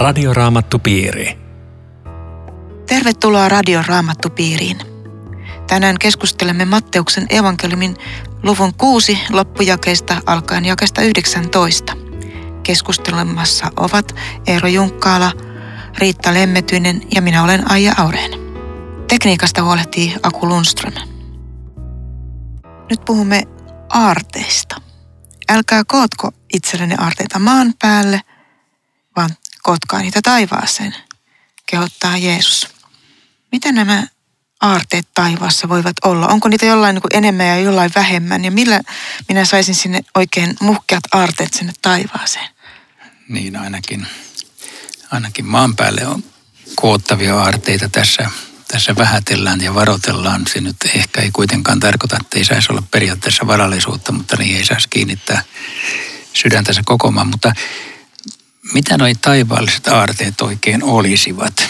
Radioraamattupiiri. Tervetuloa Radion Raamattupiiriin. Tänään keskustelemme Matteuksen evankeliumin luvun 6 loppujakeista alkaen jakesta 19. Keskustelemassa ovat Eero Junkkaala, Riitta Lemmetyinen ja minä olen Aija Aureen. Tekniikasta huolehtii Aku Lundström. Nyt puhumme aarteista. Älkää kootko itsellenne aarteita maan päälle, vaan kootkaa niitä taivaaseen, kehottaa Jeesus. Mitä nämä aarteet taivaassa voivat olla? Onko niitä jollain niin kuin enemmän ja jollain vähemmän? Ja millä minä saisin sinne oikein muhkeat aarteet sinne taivaaseen? Niin ainakin, ainakin maan päälle on koottavia aarteita tässä, tässä vähätellään ja varoitellaan. Se nyt ehkä ei kuitenkaan tarkoita, että ei saisi olla periaatteessa varallisuutta, mutta niin ei saisi kiinnittää sydäntänsä kokomaan. Mutta mitä noi taivaalliset aarteet oikein olisivat?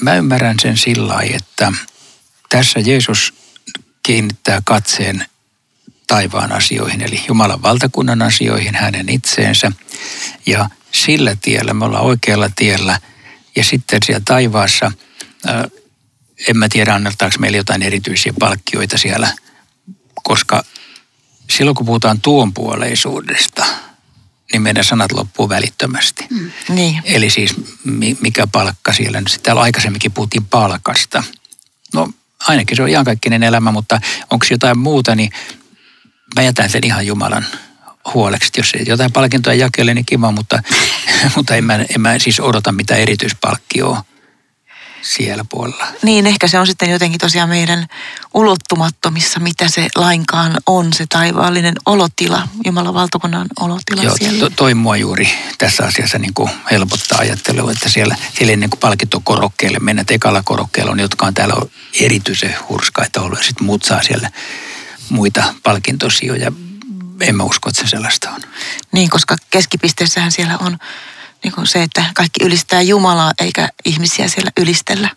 Mä ymmärrän sen sillä lailla, että tässä Jeesus kiinnittää katseen taivaan asioihin, eli Jumalan valtakunnan asioihin, hänen itseensä. Ja sillä tiellä me ollaan oikealla tiellä. Ja sitten siellä taivaassa, en mä tiedä annetaanko meille jotain erityisiä palkkioita siellä, koska silloin kun puhutaan tuonpuoleisuudesta, niin meidän sanat loppuu välittömästi. Mm. Niin. Eli siis mikä palkka siellä nyt. Täällä aikaisemminkin puhuttiin palkasta. No ainakin se on iankaikkinen elämä, mutta onko jotain muuta, niin mä jätän sen ihan Jumalan huoleksi. Jos jotain palkintoa jakelee, niin kiva, mutta, mutta en, mä, en mä siis odota mitään erityispalkkioa siellä puolella. Niin, ehkä se on sitten jotenkin tosiaan meidän ulottumattomissa, mitä se lainkaan on, se taivaallinen olotila, Jumalan valtakunnan olotila Joo, siellä. To, toi mua juuri tässä asiassa niin kuin helpottaa ajattelua, että siellä, siellä ei niin kuin palkittu korokkeelle mennä. Ekalla korokkeella on, jotka on täällä erityisen hurskaita ollut ja sitten muut saa siellä muita palkintosijoja. En mä usko, että se sellaista on. Niin, koska keskipisteessähän siellä on niin kuin se, että kaikki ylistää Jumalaa eikä ihmisiä siellä ylistellä.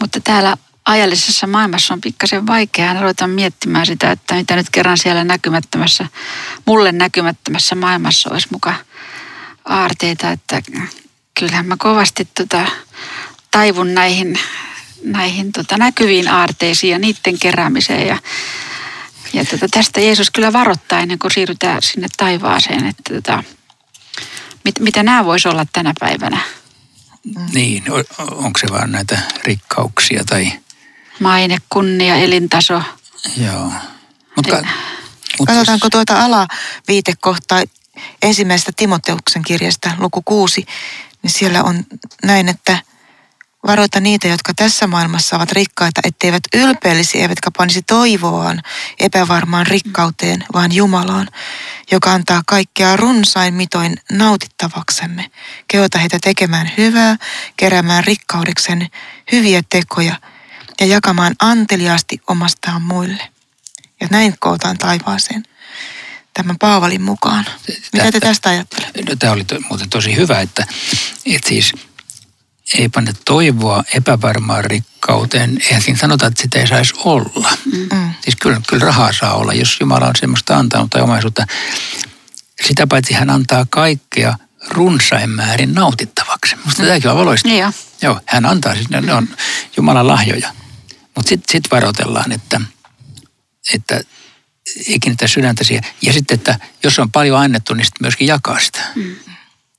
Mutta täällä ajallisessa maailmassa on pikkasen vaikeaa ruveta miettimään sitä, että mitä nyt kerran siellä näkymättömässä, mulle näkymättömässä maailmassa olisi muka aarteita, että kyllähän mä kovasti tota, taivun näihin, näihin tota, näkyviin aarteisiin ja niiden keräämiseen ja ja tota, tästä Jeesus kyllä varoittaa ennen kuin siirrytään sinne taivaaseen, että tota, mit, mitä nämä voisi olla tänä päivänä. Niin, on, onko se vaan näitä rikkauksia tai... Maine, kunnia, elintaso. Joo. Mut ka, mut Katsotaanko tuota alaviitekohtaa ensimmäisestä Timoteuksen kirjasta, luku 6, niin siellä on näin, että – Varoita niitä, jotka tässä maailmassa ovat rikkaita, etteivät ylpeellisi eivätkä panisi toivoaan epävarmaan rikkauteen, vaan Jumalaan, joka antaa kaikkea runsain mitoin nautittavaksemme. Kehota heitä tekemään hyvää, keräämään rikkaudeksen hyviä tekoja ja jakamaan anteliaasti omastaan muille. Ja näin kootaan taivaaseen tämän Paavalin mukaan. Mitä te tästä ajattelette? No, tämä oli to, muuten tosi hyvä, että, että siis – ei panna toivoa epävarmaan rikkauteen. Eihän siinä sanota, että sitä ei saisi olla. Mm. Siis kyllä, kyllä rahaa saa olla, jos Jumala on semmoista antanut tai omaisuutta. Sitä paitsi hän antaa kaikkea runsain määrin nautittavaksi. Musta mm. tämäkin on valoista. Niin jo. Joo, hän antaa, siis ne, ne on Jumalan lahjoja. Mutta sitten sit varoitellaan, että, että ei kiinnitä sydäntä siihen. Ja sitten, että jos on paljon annettu, niin sitten myöskin jakaa sitä. Mm.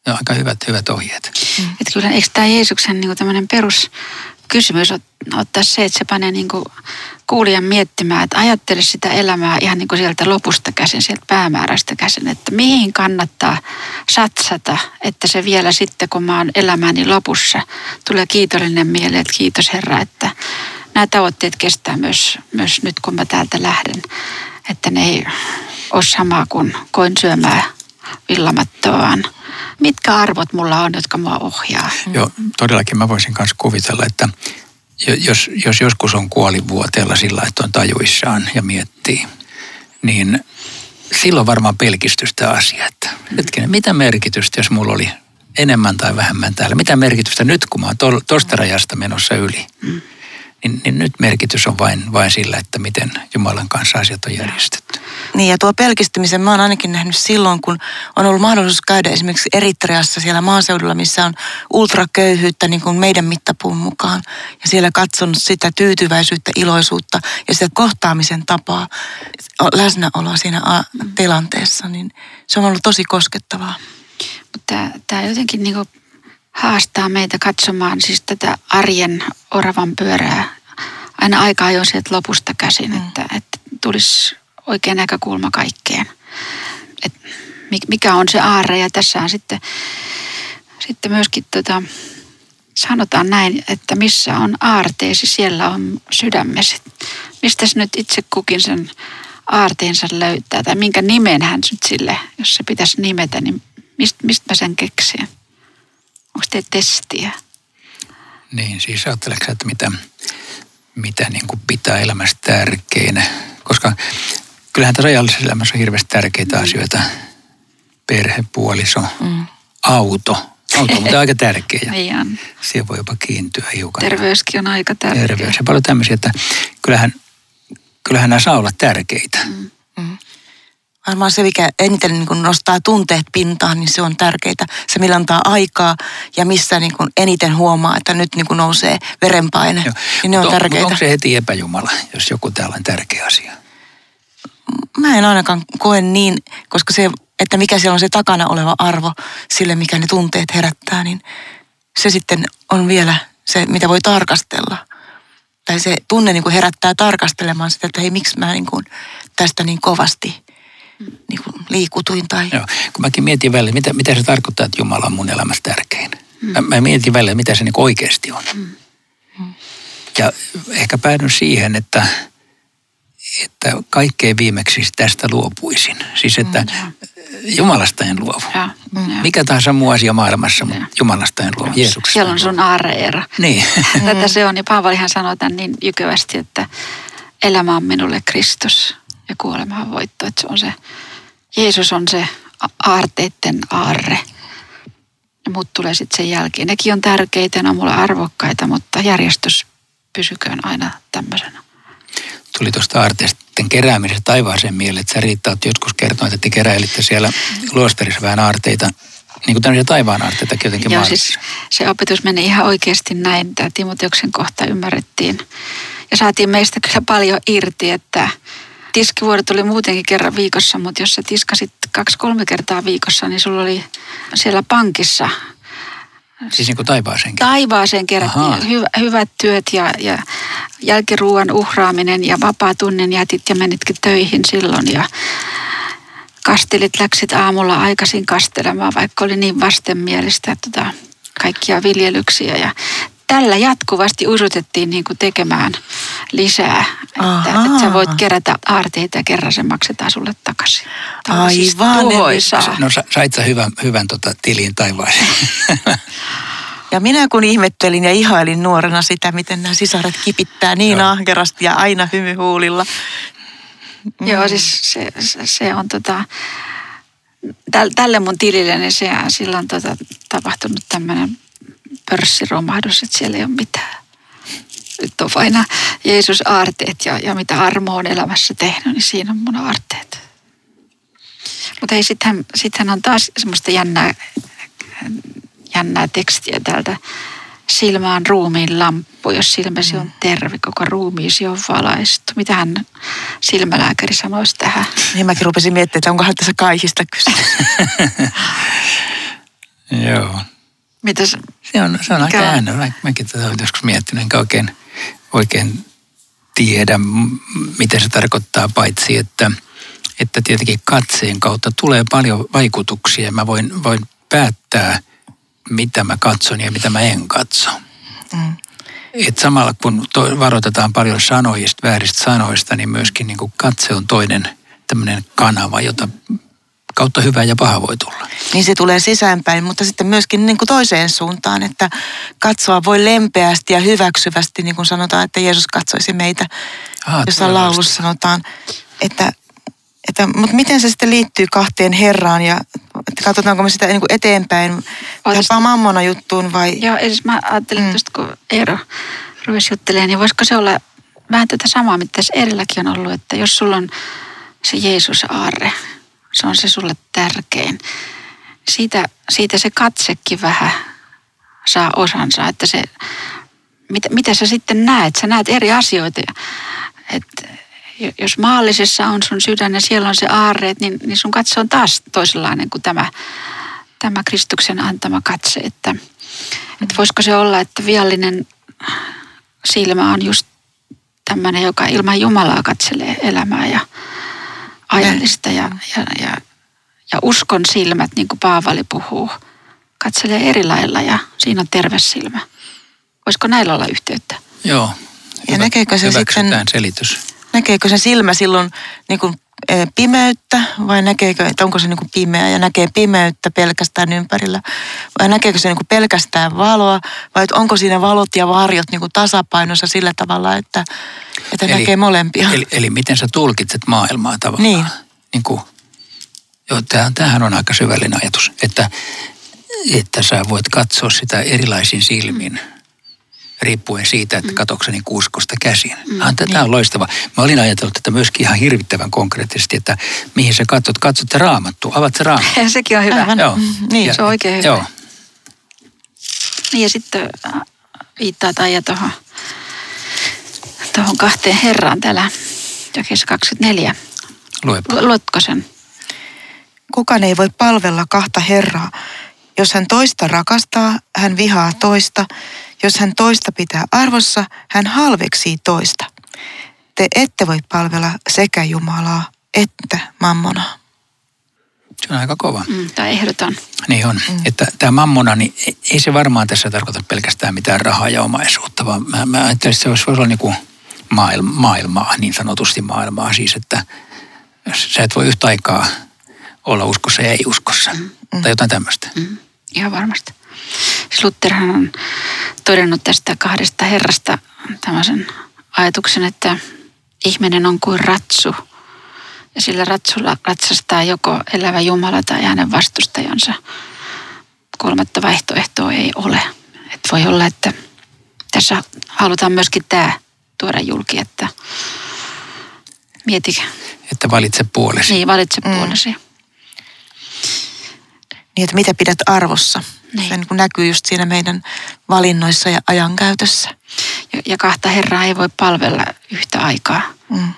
Ne on aika hyvät, hyvät ohjeet. Mm. Että kyllä, eikö tämä Jeesuksen niin tämmöinen peruskysymys ottaa se, että se panee niin kuin kuulijan miettimään, että ajattele sitä elämää ihan niin kuin sieltä lopusta käsin, sieltä päämäärästä käsin, että mihin kannattaa satsata, että se vielä sitten, kun mä oon elämäni lopussa, tulee kiitollinen mieli, että kiitos Herra, että nämä tavoitteet kestää myös, myös nyt, kun mä täältä lähden, että ne ei ole sama kuin koin syömään villamattoaan mitkä arvot mulla on, jotka mua ohjaa. Joo, todellakin mä voisin myös kuvitella, että jos, jos joskus on kuolivuoteella sillä, että on tajuissaan ja miettii, niin silloin varmaan pelkistystä asia, että hetkinen, mitä merkitystä, jos mulla oli enemmän tai vähemmän täällä, mitä merkitystä nyt, kun mä oon tuosta rajasta menossa yli. Mm. Niin, niin nyt merkitys on vain, vain sillä, että miten Jumalan kanssa asiat on järjestetty. Niin ja tuo pelkistymisen mä oon ainakin nähnyt silloin, kun on ollut mahdollisuus käydä esimerkiksi Eritreassa siellä maaseudulla, missä on ultraköyhyyttä niin kuin meidän mittapuun mukaan. Ja siellä katsonut sitä tyytyväisyyttä, iloisuutta ja sitä kohtaamisen tapaa, läsnäoloa siinä tilanteessa, niin se on ollut tosi koskettavaa. Mutta tämä jotenkin niin kuin haastaa meitä katsomaan siis tätä arjen oravan pyörää aina aika ajoin sieltä lopusta käsin, mm. että, että tulisi oikea näkökulma kaikkeen. Et mikä on se aarre ja tässä on sitten, sitten myöskin tota, sanotaan näin, että missä on aarteesi, siellä on sydämesi. Mistä nyt itse kukin sen aarteensa löytää tai minkä nimen hän nyt sille, jos se pitäisi nimetä, niin mistä, mistä mä sen keksin? Onko te testiä? Niin, siis ajatteleksä, että mitä, mitä niin kuin pitää elämässä tärkeinä? Koska kyllähän tässä ajallisessa elämässä on hirveästi tärkeitä mm. asioita. Perhe, puoliso, mm. auto. Auto on aika tärkeä. Niin Siihen voi jopa kiintyä hiukan. Terveyskin on aika tärkeä. Terveys ja paljon tämmöisiä, että kyllähän, kyllähän nämä saa olla tärkeitä. Mm. Varmaan se, mikä eniten niin kuin nostaa tunteet pintaan, niin se on tärkeää. Se, millä antaa aikaa ja missä niin kuin eniten huomaa, että nyt niin kuin nousee verenpaine. Joo. Niin ne on, on tärkeitä. onko se heti epäjumala, jos joku täällä on tärkeä asia? Mä en ainakaan koe niin, koska se, että mikä siellä on se takana oleva arvo sille, mikä ne tunteet herättää, niin se sitten on vielä se, mitä voi tarkastella. Tai se tunne niin kuin herättää tarkastelemaan sitä, että hei, miksi mä niin kuin tästä niin kovasti niin kuin liikutuin. Tai... Joo, kun mäkin mietin välillä, mitä, mitä se tarkoittaa, että Jumala on mun elämässä tärkein. Mm. Mä, mä mietin välillä, mitä se niin oikeasti on. Mm. Mm. Ja ehkä päädyn siihen, että, että kaikkein viimeksi tästä luopuisin. Siis että mm, Jumalasta en luovu. Ja, ja. Mikä tahansa muu asia maailmassa, mutta Jumalasta en luovu. Jeesuksesta Siellä on sun aareera. Niin. Tätä se on. Ja Paavalihan sanoo tämän niin jykevästi, että elämä on minulle Kristus ja kuolema on voitto. Että se on se, Jeesus on se aarteiden aarre. Ja muut tulee sitten sen jälkeen. Nekin on tärkeitä, ne on mulle arvokkaita, mutta järjestys pysyköön aina tämmöisenä. Tuli tuosta aarteisten keräämisestä taivaaseen mieleen, että sä Riitta olet joskus kertonut, että te keräilitte siellä luostarissa vähän aarteita niin kuin tämmöisiä taivaan aarteita jotenkin Joo, siis se opetus meni ihan oikeasti näin. Tämä Timoteuksen kohta ymmärrettiin. Ja saatiin meistä kyllä paljon irti, että tiskivuodet oli muutenkin kerran viikossa, mutta jos sä tiskasit kaksi-kolme kertaa viikossa, niin sulla oli siellä pankissa Siis niin kuin taivaaseen Taivaaseen kerättiin hyvä, hyvät työt ja, ja jälkiruuan uhraaminen ja vapaa tunnen jätit ja menitkin töihin silloin ja kastelit, läksit aamulla aikaisin kastelemaan, vaikka oli niin vastenmielistä tota, kaikkia viljelyksiä. Ja tällä jatkuvasti usutettiin niin kuin tekemään lisää. Että, että sä voit kerätä aarteita ja kerran se maksetaan sulle takaisin. Siis Aivan. Siis no sait sä hyvän, hyvän tota, tilin taivaaseen. Ja minä kun ihmettelin ja ihailin nuorena sitä, miten nämä sisaret kipittää niin Joo. ahkerasti ja aina hymyhuulilla. Mm. Joo, siis se, se on tota, tälle mun tilille, niin se, sillä on tota, tapahtunut tämmöinen pörssiromahdus, että siellä ei ole mitään. Nyt on vain Jeesus aarteet ja, ja mitä armo on elämässä tehnyt, niin siinä on mun aarteet. Mutta ei, sittenhän, sittenhän on taas semmoista jännää, jännää tekstiä täältä. Silmä on ruumiin lamppu, jos silmäsi on terve, koko ruumiisi on valaistu. Mitähän silmälääkäri sanoisi tähän? Niin mäkin rupesin miettimään, että onkohan tässä kaihista kyse. Joo, Mitäs? Se on, se on aika. Mä, mäkin tätä olen joskus miettinyt, enkä oikein, oikein tiedä, mitä se tarkoittaa, paitsi että, että tietenkin katseen kautta tulee paljon vaikutuksia. Mä voin, voin päättää, mitä mä katson ja mitä mä en katso. Mm. Et samalla kun to, varoitetaan paljon sanoista, vääristä sanoista, niin myöskin niin katse on toinen tämmöinen kanava, jota kautta hyvä ja paha voi tulla. Niin se tulee sisäänpäin, mutta sitten myöskin niin kuin toiseen suuntaan, että katsoa voi lempeästi ja hyväksyvästi, niin kuin sanotaan, että Jeesus katsoisi meitä. Ah, Jossain laulussa sanotaan, että, että, mutta miten se sitten liittyy kahteen Herraan ja katsotaanko me sitä niin kuin eteenpäin tähän mammona juttuun vai? Joo, siis mä ajattelin mm. tuosta, kun Eero ruvesi juttelemaan, niin voisiko se olla vähän tätä samaa, mitä tässä edelläkin on ollut, että jos sulla on se Jeesus aarre, se on se sulle tärkein. Siitä, siitä se katsekin vähän saa osansa, että se, mitä, mitä sä sitten näet, sä näet eri asioita. Että jos maallisessa on sun sydän ja siellä on se aarreet, niin, niin sun katse on taas toisenlainen kuin tämä, tämä Kristuksen antama katse. Että, että voisiko se olla, että viallinen silmä on just tämmöinen, joka ilman Jumalaa katselee elämää ja ajallista ja, ja, ja, ja uskon silmät, niin kuin Paavali puhuu, katselee eri lailla ja siinä on terve silmä. Voisiko näillä olla yhteyttä? Joo. Ja näkeekö se sitten, selitys. näkeekö se silmä silloin niin kuin pimeyttä vai näkeekö, että onko se niin kuin pimeä ja näkee pimeyttä pelkästään ympärillä vai näkeekö se niin kuin pelkästään valoa vai onko siinä valot ja varjot niin kuin tasapainossa sillä tavalla, että, että eli, näkee molempia. Eli, eli miten sä tulkitset maailmaa tavallaan. Niin. niin kuin, joo, tämähän on aika syvällinen ajatus, että, että sä voit katsoa sitä erilaisin silmin. Mm riippuen siitä, että mm. katsokseni kuuskosta käsin. Mm, ah, Tämä niin. on loistava. Mä olin ajatellut tätä myöskin ihan hirvittävän konkreettisesti, että mihin sä katsot. Katsot se raamattu, avaat se raamattu. Ja sekin on hyvä. Aivan. Joo. Mm, niin. Ja, se on oikein hyvä. Joo. Niin ja sitten äh, viittaa Taija tuohon tuohon kahteen herraan täällä jakeessa 24. Luepa. Luotko sen? Kukaan ei voi palvella kahta herraa. Jos hän toista rakastaa, hän vihaa toista. Jos hän toista pitää arvossa, hän halveksii toista. Te ette voi palvella sekä Jumalaa että mammonaa. Se on aika kova. Mm, tai ehdoton. Niin on. Mm. Että tämä mammona, niin ei se varmaan tässä tarkoita pelkästään mitään rahaa ja omaisuutta, vaan mä, mä ajattelin, että se voisi olla niin kuin maailma, maailmaa, niin sanotusti maailmaa. Siis, että sä et voi yhtä aikaa olla uskossa ja ei uskossa. Mm. Tai jotain tämmöistä. Mm. Ihan varmasti. Lutherhan on todennut tästä kahdesta herrasta tämmöisen ajatuksen, että ihminen on kuin ratsu. Ja sillä ratsulla ratsastaa joko elävä Jumala tai hänen vastustajansa. Kolmatta vaihtoehtoa ei ole. Et voi olla, että tässä halutaan myöskin tämä tuoda julki, että mieti. Että valitse puolesi. Niin, valitse mm. puolesi. Niin, että mitä pidät arvossa. Niin. Se niin kuin näkyy just siinä meidän valinnoissa ja ajankäytössä. Ja, ja kahta herraa ei voi palvella yhtä aikaa. Mm.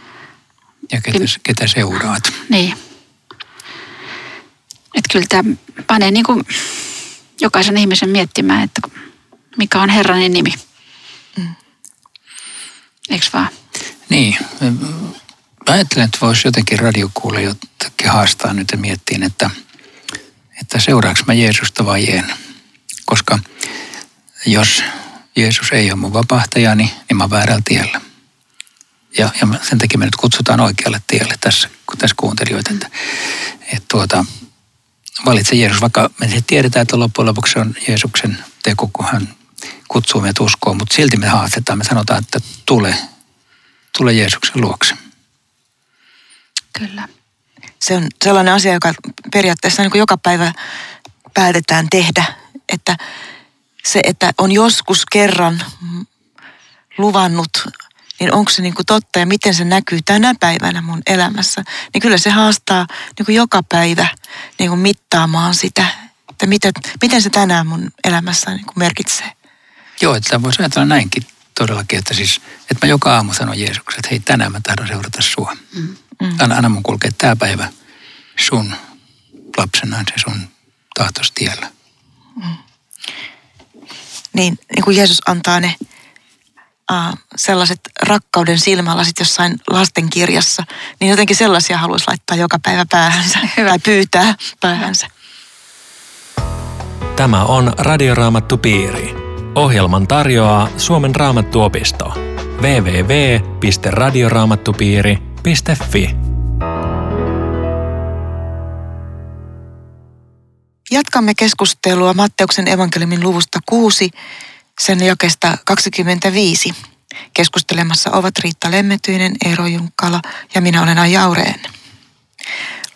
Ja ketä, ketä seuraat. Niin. Että kyllä tämä panee niin kuin jokaisen ihmisen miettimään, että mikä on Herranin nimi. Mm. Eikö vaan? Niin. Ajattelen, että voisi jotenkin radiokuulijoitakin haastaa nyt ja miettiä, että, että seuraaks mä Jeesusta vai en. Koska jos Jeesus ei ole mun vapahtajani, niin mä oon väärällä tiellä. Ja, ja sen takia me nyt kutsutaan oikealle tielle tässä, kun tässä kuuntelijoita, että, että tuota, valitse Jeesus, vaikka me tiedetään, että loppujen lopuksi on Jeesuksen teko, kun hän kutsuu meitä uskoon, mutta silti me haastetaan, me sanotaan, että tule, tule Jeesuksen luokse. Kyllä. Se on sellainen asia, joka periaatteessa niin joka päivä päätetään tehdä, että se, että on joskus kerran luvannut, niin onko se niin kuin totta ja miten se näkyy tänä päivänä mun elämässä, niin kyllä se haastaa niin kuin joka päivä niin kuin mittaamaan sitä, että miten, miten se tänään mun elämässä niin kuin merkitsee. Joo, että voisi ajatella näinkin todellakin, että siis, että mä joka aamu sanon Jeesukselle, että hei tänään mä tahdon seurata sua. Mm. Anna, anna mun kulkea tämä päivä sun lapsenaan se sun tahtos tiellä. Mm. Niin, niin kuin Jeesus antaa ne uh, sellaiset rakkauden silmälasit jossain lastenkirjassa, niin jotenkin sellaisia haluaisi laittaa joka päivä päähänsä Hyvä. tai pyytää päähänsä. Tämä on Radioraamattu Piiri. Ohjelman tarjoaa Suomen raamattuopisto. www.radioraamattupiiri.fi Jatkamme keskustelua Matteuksen evankeliumin luvusta 6, sen jakesta 25. Keskustelemassa ovat Riitta Lemmetyinen, Eero Junkkala ja minä olen Aija Aureen.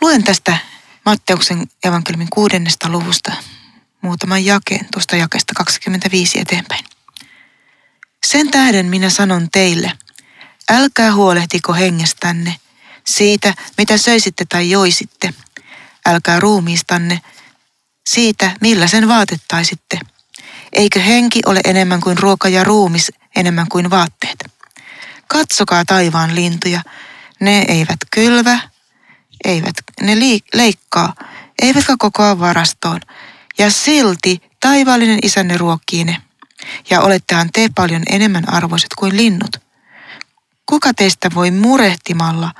Luen tästä Matteuksen evankeliumin kuudennesta luvusta muutaman jakeen, tuosta jakesta 25 eteenpäin. Sen tähden minä sanon teille, älkää huolehtiko hengestänne, siitä mitä söisitte tai joisitte. Älkää ruumiistanne, siitä millä sen vaatettaisitte. Eikö henki ole enemmän kuin ruoka ja ruumis enemmän kuin vaatteet? Katsokaa taivaan lintuja, ne eivät kylvä, eivät ne liik- leikkaa, eivätkä kokoa varastoon, ja silti taivaallinen isänne ruokkii ne. Ja olettehan te paljon enemmän arvoiset kuin linnut. Kuka teistä voi murehtimalla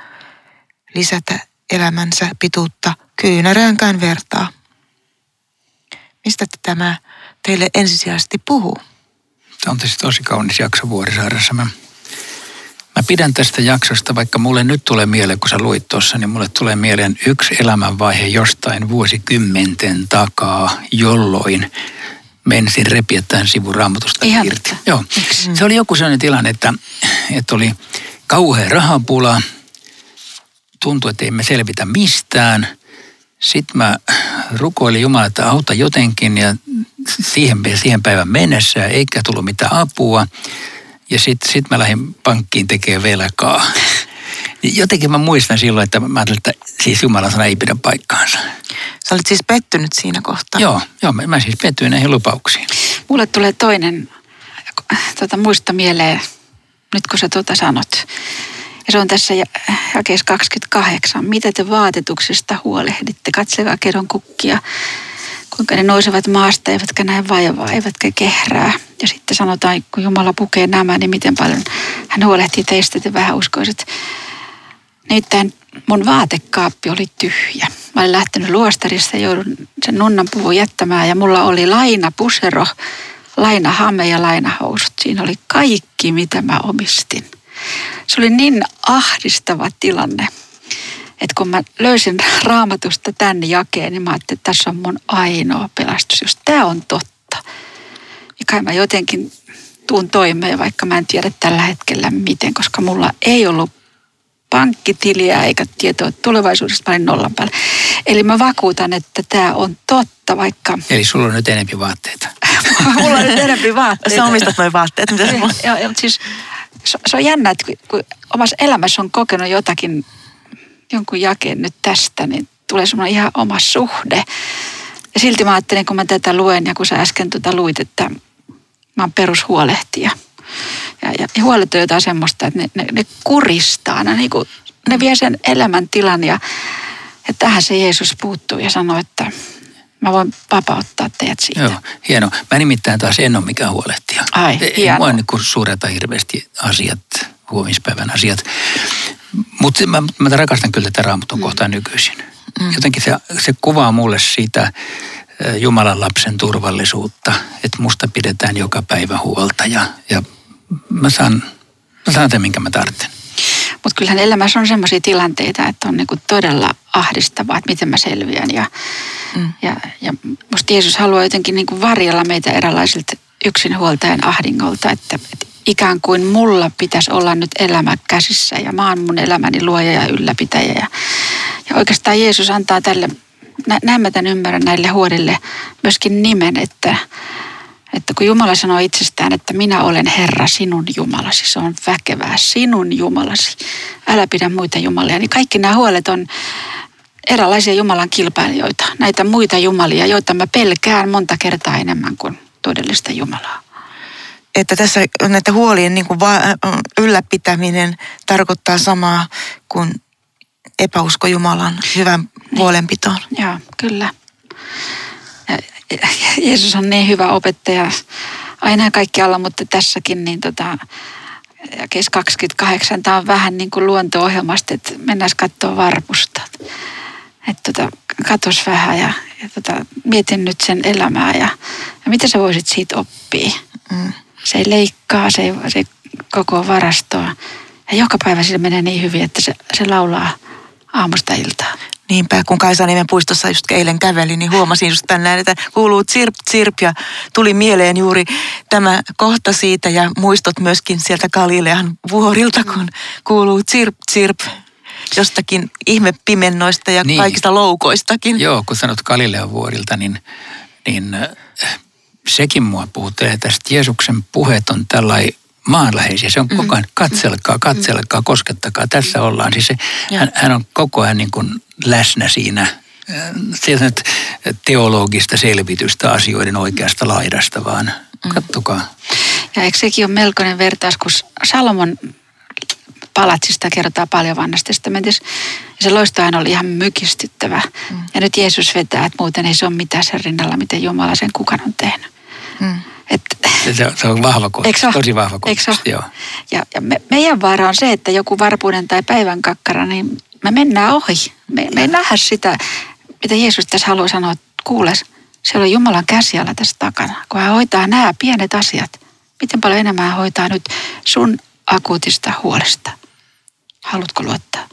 lisätä elämänsä pituutta kyynäräänkään vertaa? Mistä tämä teille ensisijaisesti puhuu? Tämä on tietysti tosi kaunis jakso Vuorisaaressa. Mä, mä pidän tästä jaksosta, vaikka mulle nyt tulee mieleen, kun sä luit tuossa, niin mulle tulee mieleen yksi elämänvaihe jostain vuosikymmenten takaa, jolloin menisin repiä tämän sivun raamatusta Ihan irti. totta. Joo. Se oli joku sellainen tilanne, että, että oli kauhea rahapula, tuntui, että emme selvitä mistään. Sitten mä rukoilin Jumala, että auta jotenkin ja siihen, siihen päivän mennessä eikä tullut mitään apua. Ja sitten sit mä lähdin pankkiin tekemään velkaa. Niin Jotenkin mä muistan silloin, että mä ajattelin, että siis Jumalan sana ei pidä paikkaansa. Sä olit siis pettynyt siinä kohtaa. Joo, joo mä, mä siis pettyin näihin lupauksiin. Mulle tulee toinen tuota, muista mieleen, nyt kun sä tuota sanot. Ja se on tässä ja- jakeessa 28. Mitä te vaatetuksesta huolehditte? Katselkaa kedon kukkia, kuinka ne nousevat maasta, eivätkä näe vaivaa, eivätkä kehrää. Ja sitten sanotaan, kun Jumala pukee nämä, niin miten paljon hän huolehtii teistä, te vähän uskoisit. Nimittäin mun vaatekaappi oli tyhjä. Mä olin lähtenyt luostarista ja joudun sen nunnan puvun jättämään ja mulla oli lainapusero, lainahame ja lainahousut. Siinä oli kaikki, mitä mä omistin. Se oli niin ahdistava tilanne, että kun mä löysin raamatusta tämän jakeen, niin mä ajattelin, että tässä on mun ainoa pelastus, jos tämä on totta. Ja kai mä jotenkin tuun toimeen, vaikka mä en tiedä tällä hetkellä miten, koska mulla ei ollut pankkitiliä eikä tietoa tulevaisuudesta, mä olin nollan päällä. Eli mä vakuutan, että tämä on totta, vaikka Eli sulla on nyt enempi vaatteita. mulla on nyt enemmän vaatteita. Sä omistat noin vaatteet. Mitä Joo, joo, siis se, se on jännä, että kun, kun omassa elämässä on kokenut jotakin, jonkun jakeen nyt tästä, niin tulee semmoinen ihan oma suhde. Ja silti mä ajattelin, kun mä tätä luen ja kun sä äsken tuota luit, että mä oon perushuolehtija. Ja, ja, ja huolet on jotain semmoista, että ne, ne, ne kuristaa, ne, niinku, ne vie sen elämäntilan ja, ja tähän se Jeesus puuttuu ja sanoo, että mä voin vapauttaa teidät siitä. Joo, hieno. Mä nimittäin taas en ole mikään huolehtija. Ai, Ei hienoa. mua niin kuin suureta hirveästi asiat, huomispäivän asiat. Mutta mä, mä rakastan kyllä tätä raamatun Mm. kohtaa nykyisin. Jotenkin se, se kuvaa mulle sitä Jumalan lapsen turvallisuutta, että musta pidetään joka päivä huolta ja, ja mä saan, mä saan sen, minkä mä tarvitsen. Mutta kyllähän elämässä on sellaisia tilanteita, että on niinku todella ahdistavaa, että miten mä selviän. Ja, mm. ja, ja musta Jeesus haluaa jotenkin niinku varjella meitä erilaisilta yksinhuoltajan ahdingolta, että, että ikään kuin mulla pitäisi olla nyt elämä käsissä ja mä oon mun elämäni luoja ja ylläpitäjä. Ja, ja oikeastaan Jeesus antaa tälle, nä- näin mä tämän ymmärrän näille huolille myöskin nimen, että, että kun Jumala sanoo itsestään, että minä olen Herra sinun Jumalasi, se on väkevää, sinun Jumalasi, älä pidä muita jumalia, niin kaikki nämä huolet on erilaisia Jumalan kilpailijoita, näitä muita jumalia, joita mä pelkään monta kertaa enemmän kuin todellista Jumalaa. Että tässä näitä huolien niin kuin ylläpitäminen tarkoittaa samaa kuin epäusko Jumalan hyvän huolenpitoon. Joo, kyllä. Ja Je- Jeesus on niin hyvä opettaja aina ja kaikkialla, mutta tässäkin niin tota, kes 28, tämä on vähän niin kuin luonto-ohjelmasta, että mennään katsoa varpusta. Että tota, katos vähän ja, ja tota, mietin nyt sen elämää ja, ja mitä sä voisit siitä oppia. Mm. Se ei leikkaa, se ei, se ei koko varastoa. Ja joka päivä sillä menee niin hyvin, että se, se laulaa aamusta iltaan. Niinpä, kun Kaisaniemen puistossa just eilen kävelin, niin huomasin just tänään, että kuuluu tsirp tsirp ja tuli mieleen juuri tämä kohta siitä ja muistot myöskin sieltä Galilean vuorilta, kun kuuluu tsirp tsirp jostakin ihmepimennoista ja Niin. kaikista loukoistakin. Joo, kun sanot Galilean vuorilta, niin, niin äh, sekin mua puhuttelee tästä Jeesuksen puheet on tällainen maanläheisiä. Se on mm. koko ajan katselkaa, katselkaa, koskettakaa. Tässä ollaan. Siis se, hän, hän on koko ajan niin kuin läsnä siinä sieltä nyt teologista selvitystä asioiden oikeasta laidasta, vaan mm. kattokaa. Ja eikö sekin ole melkoinen vertaus, kun Salomon palatsista kerrotaan paljon vanhasta testamentissa. Se loistohan oli ihan mykistyttävä. Mm. Ja nyt Jeesus vetää, että muuten ei se ole mitään sen rinnalla, miten Jumala sen kukaan on tehnyt. Mm. Et, se, se on vahva kohta, tosi vahva kohta. Joo. Ja, ja me, meidän vaara on se, että joku varpuuden tai päivän kakkara, niin me mennään ohi. Me, me ei nähdä sitä, mitä Jeesus tässä haluaa sanoa. Kuules, siellä on Jumalan käsiala tässä takana, kun hän hoitaa nämä pienet asiat. Miten paljon enemmän hän hoitaa nyt sun akuutista huolesta? Haluatko luottaa?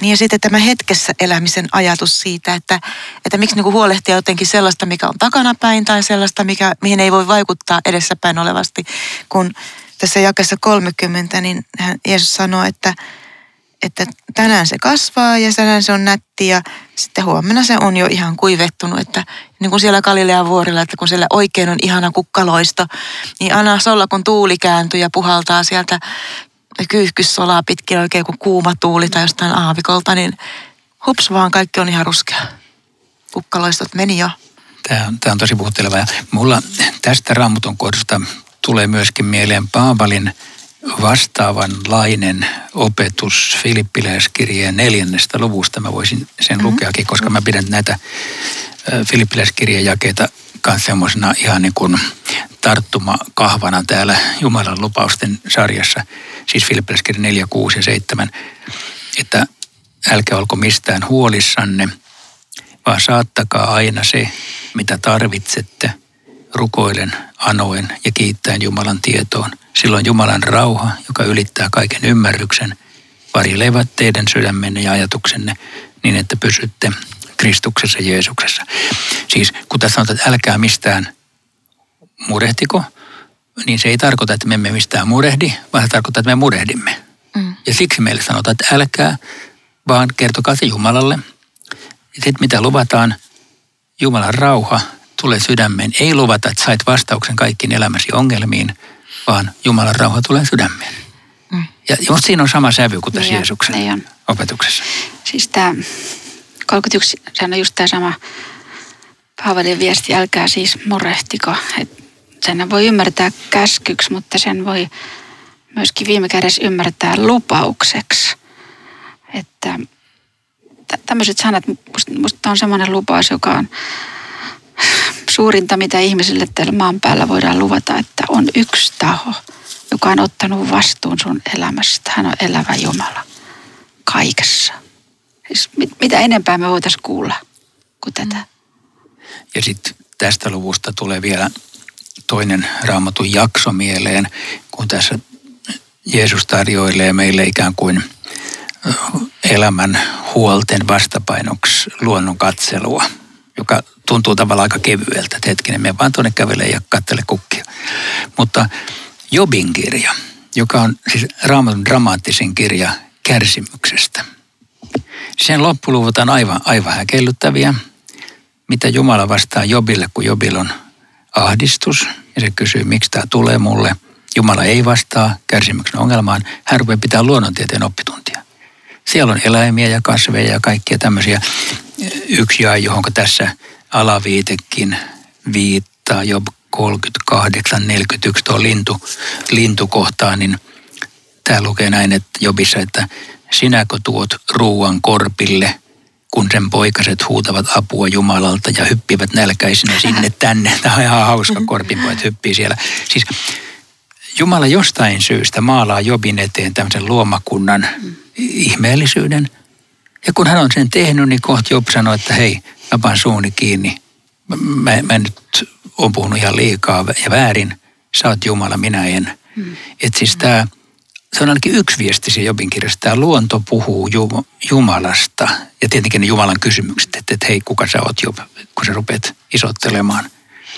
Niin ja sitten tämä hetkessä elämisen ajatus siitä, että, että miksi niinku huolehtia jotenkin sellaista, mikä on takanapäin tai sellaista, mikä, mihin ei voi vaikuttaa edessäpäin olevasti. Kun tässä jakessa 30, niin hän, Jeesus sanoo, että, että tänään se kasvaa ja tänään se on nätti ja sitten huomenna se on jo ihan kuivettunut, että niin kuin siellä Galilean vuorilla, että kun siellä oikein on ihana kukkaloisto, niin anna olla, kun tuuli kääntyy ja puhaltaa sieltä kyyhkyssolaa pitkin oikein kuin kuuma tuuli tai jostain aavikolta, niin hups vaan kaikki on ihan ruskea. Kukkaloistot meni jo. Tämä on, tämä on tosi puhutteleva. Ja mulla tästä raamatun kohdasta tulee myöskin mieleen Paavalin vastaavanlainen opetus Filippiläiskirjeen neljännestä luvusta. Mä voisin sen mm-hmm. lukeakin, koska mä pidän näitä Filippiläiskirjeen jakeita kanssa semmoisena ihan niin kuin tarttuma kahvana täällä Jumalan lupausten sarjassa, siis Filippiläiskirja 4, 6 ja 7, että älkää olko mistään huolissanne, vaan saattakaa aina se, mitä tarvitsette, rukoilen, anoen ja kiittäen Jumalan tietoon. Silloin Jumalan rauha, joka ylittää kaiken ymmärryksen, varjelevat teidän sydämenne ja ajatuksenne niin, että pysytte Kristuksessa Jeesuksessa. Siis kun tässä sanotaan, että älkää mistään murehtiko, niin se ei tarkoita, että me emme mistään murehdi, vaan se tarkoittaa, että me murehdimme. Mm. Ja siksi meille sanotaan, että älkää, vaan kertokaa se Jumalalle. Ja sitten mitä luvataan, Jumalan rauha tulee sydämeen. Ei luvata, että sait vastauksen kaikkiin elämäsi ongelmiin, vaan Jumalan rauha tulee sydämeen. Mm. Ja just siinä on sama sävy kuin tässä niin Jeesuksen niin opetuksessa. Siis tämä 31, sehän on just tämä sama Paavalin viesti, älkää siis murehtiko. Et sen voi ymmärtää käskyksi, mutta sen voi myöskin viime kädessä ymmärtää lupaukseksi. Että tämmöiset sanat, musta, on semmoinen lupaus, joka on suurinta, mitä ihmisille täällä maan päällä voidaan luvata, että on yksi taho, joka on ottanut vastuun sun elämästä. Hän on elävä Jumala kaikessa. Siis mit, mitä enempää me voitaisiin kuulla kuin tätä. Ja sitten tästä luvusta tulee vielä toinen raamatun jakso mieleen, kun tässä Jeesus tarjoilee meille ikään kuin elämän huolten vastapainoksi luonnon katselua, joka tuntuu tavallaan aika kevyeltä, että hetkinen, me vaan tuonne kävelee ja katsele kukkia. Mutta Jobin kirja, joka on siis raamatun dramaattisin kirja kärsimyksestä – sen loppuluvut on aivan, aivan häkellyttäviä. Mitä Jumala vastaa Jobille, kun Jobil on ahdistus ja se kysyy, miksi tämä tulee mulle. Jumala ei vastaa kärsimyksen ongelmaan. Hän rupeaa pitää luonnontieteen oppituntia. Siellä on eläimiä ja kasveja ja kaikkia tämmöisiä. Yksi jae, johon tässä alaviitekin viittaa, Job 38, 41 tuo lintu, lintukohtaa, niin tämä lukee näin, että Jobissa, että sinäkö tuot ruuan korpille, kun sen poikaset huutavat apua Jumalalta ja hyppivät nälkäisinä sinne tänne. Tämä on ihan hauska, korpinpojat hyppii siellä. Siis Jumala jostain syystä maalaa Jobin eteen tämmöisen luomakunnan ihmeellisyyden. Ja kun hän on sen tehnyt, niin kohta Job sanoo, että hei, mä paan suuni kiinni. Mä, mä nyt oon puhunut ihan liikaa ja väärin. Sä oot Jumala, minä en. Mm. Että siis tämä se on ainakin yksi viesti se Jobin kirjassa. Tämä luonto puhuu Jumalasta ja tietenkin ne Jumalan kysymykset, että, että hei, kuka sä oot Job, kun sä rupeat isottelemaan,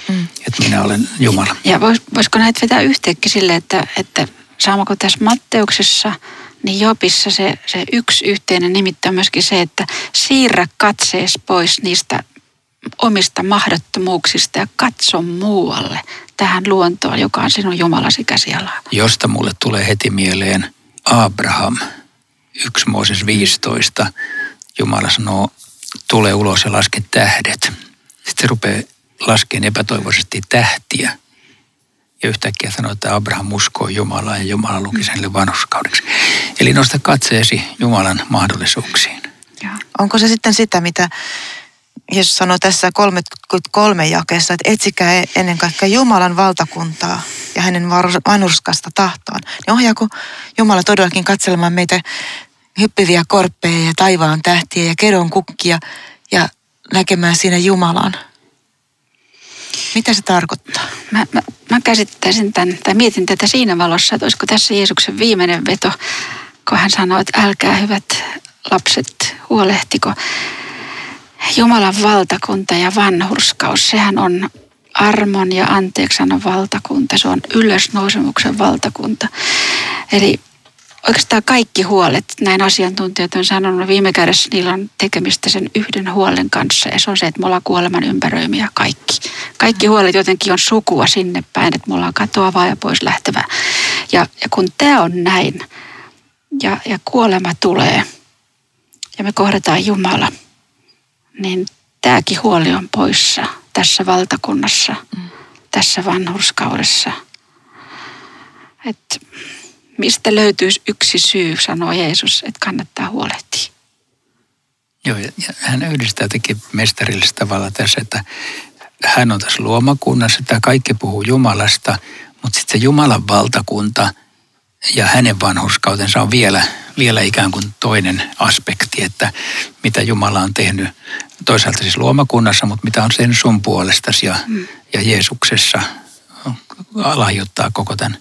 mm. että minä olen Jumala. Ja vois, voisiko näitä vetää yhteenkin sille, että, että saamako tässä Matteuksessa, niin Jobissa se, se yksi yhteinen nimittäin myöskin se, että siirrä katsees pois niistä omista mahdottomuuksista ja katso muualle tähän luontoon, joka on sinun Jumalasi käsialaa. Josta mulle tulee heti mieleen Abraham, 1 Mooses 15. Jumala sanoo, tule ulos ja laske tähdet. Sitten se rupeaa laskemaan epätoivoisesti tähtiä. Ja yhtäkkiä sanoo, että Abraham uskoo Jumalaa ja Jumala luki sen vanhuskaudeksi. Eli nosta katseesi Jumalan mahdollisuuksiin. Ja. Onko se sitten sitä, mitä Jeesus sanoi tässä 33 jakeessa, että etsikää ennen kaikkea Jumalan valtakuntaa ja hänen vanhurskasta tahtoaan. Niin ohjaako Jumala todellakin katselemaan meitä hyppiviä korppeja ja taivaan tähtiä ja kedon kukkia ja näkemään siinä Jumalan? Mitä se tarkoittaa? Mä, mä, mä käsittäisin tämän, tai mietin tätä siinä valossa, että olisiko tässä Jeesuksen viimeinen veto, kun hän sanoi, että älkää hyvät lapset, huolehtiko. Jumalan valtakunta ja vanhurskaus, sehän on armon ja anteeksanon valtakunta, se on ylösnousemuksen valtakunta. Eli oikeastaan kaikki huolet, näin asiantuntijat on sanonut, viime kädessä niillä on tekemistä sen yhden huolen kanssa. Ja se on se, että me ollaan kuoleman ympäröimiä kaikki. Kaikki huolet jotenkin on sukua sinne päin, että me ollaan katoavaa ja pois lähtevää. Ja, ja kun tämä on näin, ja, ja kuolema tulee, ja me kohdataan Jumala, niin tämäkin huoli on poissa tässä valtakunnassa, mm. tässä vanhurskaudessa. Että mistä löytyisi yksi syy, sanoo Jeesus, että kannattaa huolehtia. Joo, ja hän yhdistää teki mestarillisella tavalla tässä, että hän on tässä luomakunnassa, että kaikki puhuu Jumalasta, mutta sitten se Jumalan valtakunta ja hänen vanhuskautensa on vielä, vielä ikään kuin toinen aspekti, että mitä Jumala on tehnyt toisaalta siis luomakunnassa, mutta mitä on sen sun puolestasi ja, mm. ja Jeesuksessa lahjoittaa koko tämän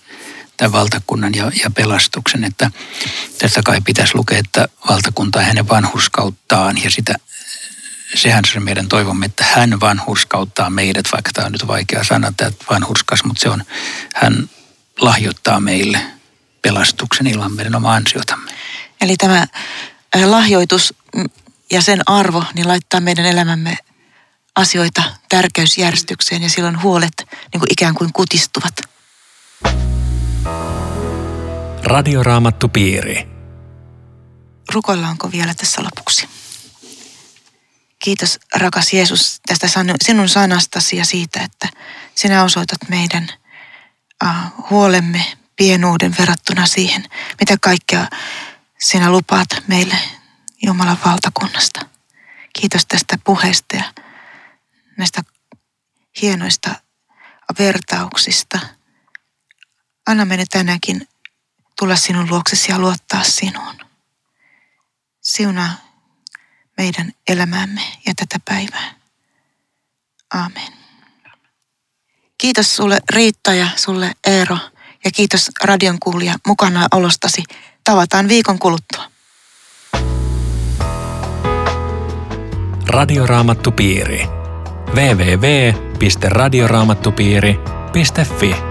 tämän valtakunnan ja, ja pelastuksen. Että tässä kai pitäisi lukea, että valtakunta hänen vanhuskauttaan ja sitä, sehän se meidän toivomme, että hän vanhuskauttaa meidät, vaikka tämä on nyt vaikea sana, tämä vanhurskas, mutta se on, hän lahjoittaa meille pelastuksen ilman meidän omaa ansiotamme. Eli tämä äh, lahjoitus ja sen arvo, niin laittaa meidän elämämme asioita tärkeysjärjestykseen ja silloin huolet niin kuin ikään kuin kutistuvat. Radioraamattupiiri. Rukoillaanko vielä tässä lopuksi? Kiitos rakas Jeesus tästä sinun sanastasi ja siitä, että sinä osoitat meidän huolemme pienuuden verrattuna siihen, mitä kaikkea sinä lupaat meille Jumalan valtakunnasta. Kiitos tästä puheesta ja näistä hienoista vertauksista. Anna meille tänäänkin tulla sinun luoksesi ja luottaa sinuun. Siunaa meidän elämäämme ja tätä päivää. Aamen. Kiitos sulle Riitta ja sulle Eero ja kiitos radion kuulija mukana olostasi. Tavataan viikon kuluttua. Radioraamattupiiri. www.radioraamattupiiri.fi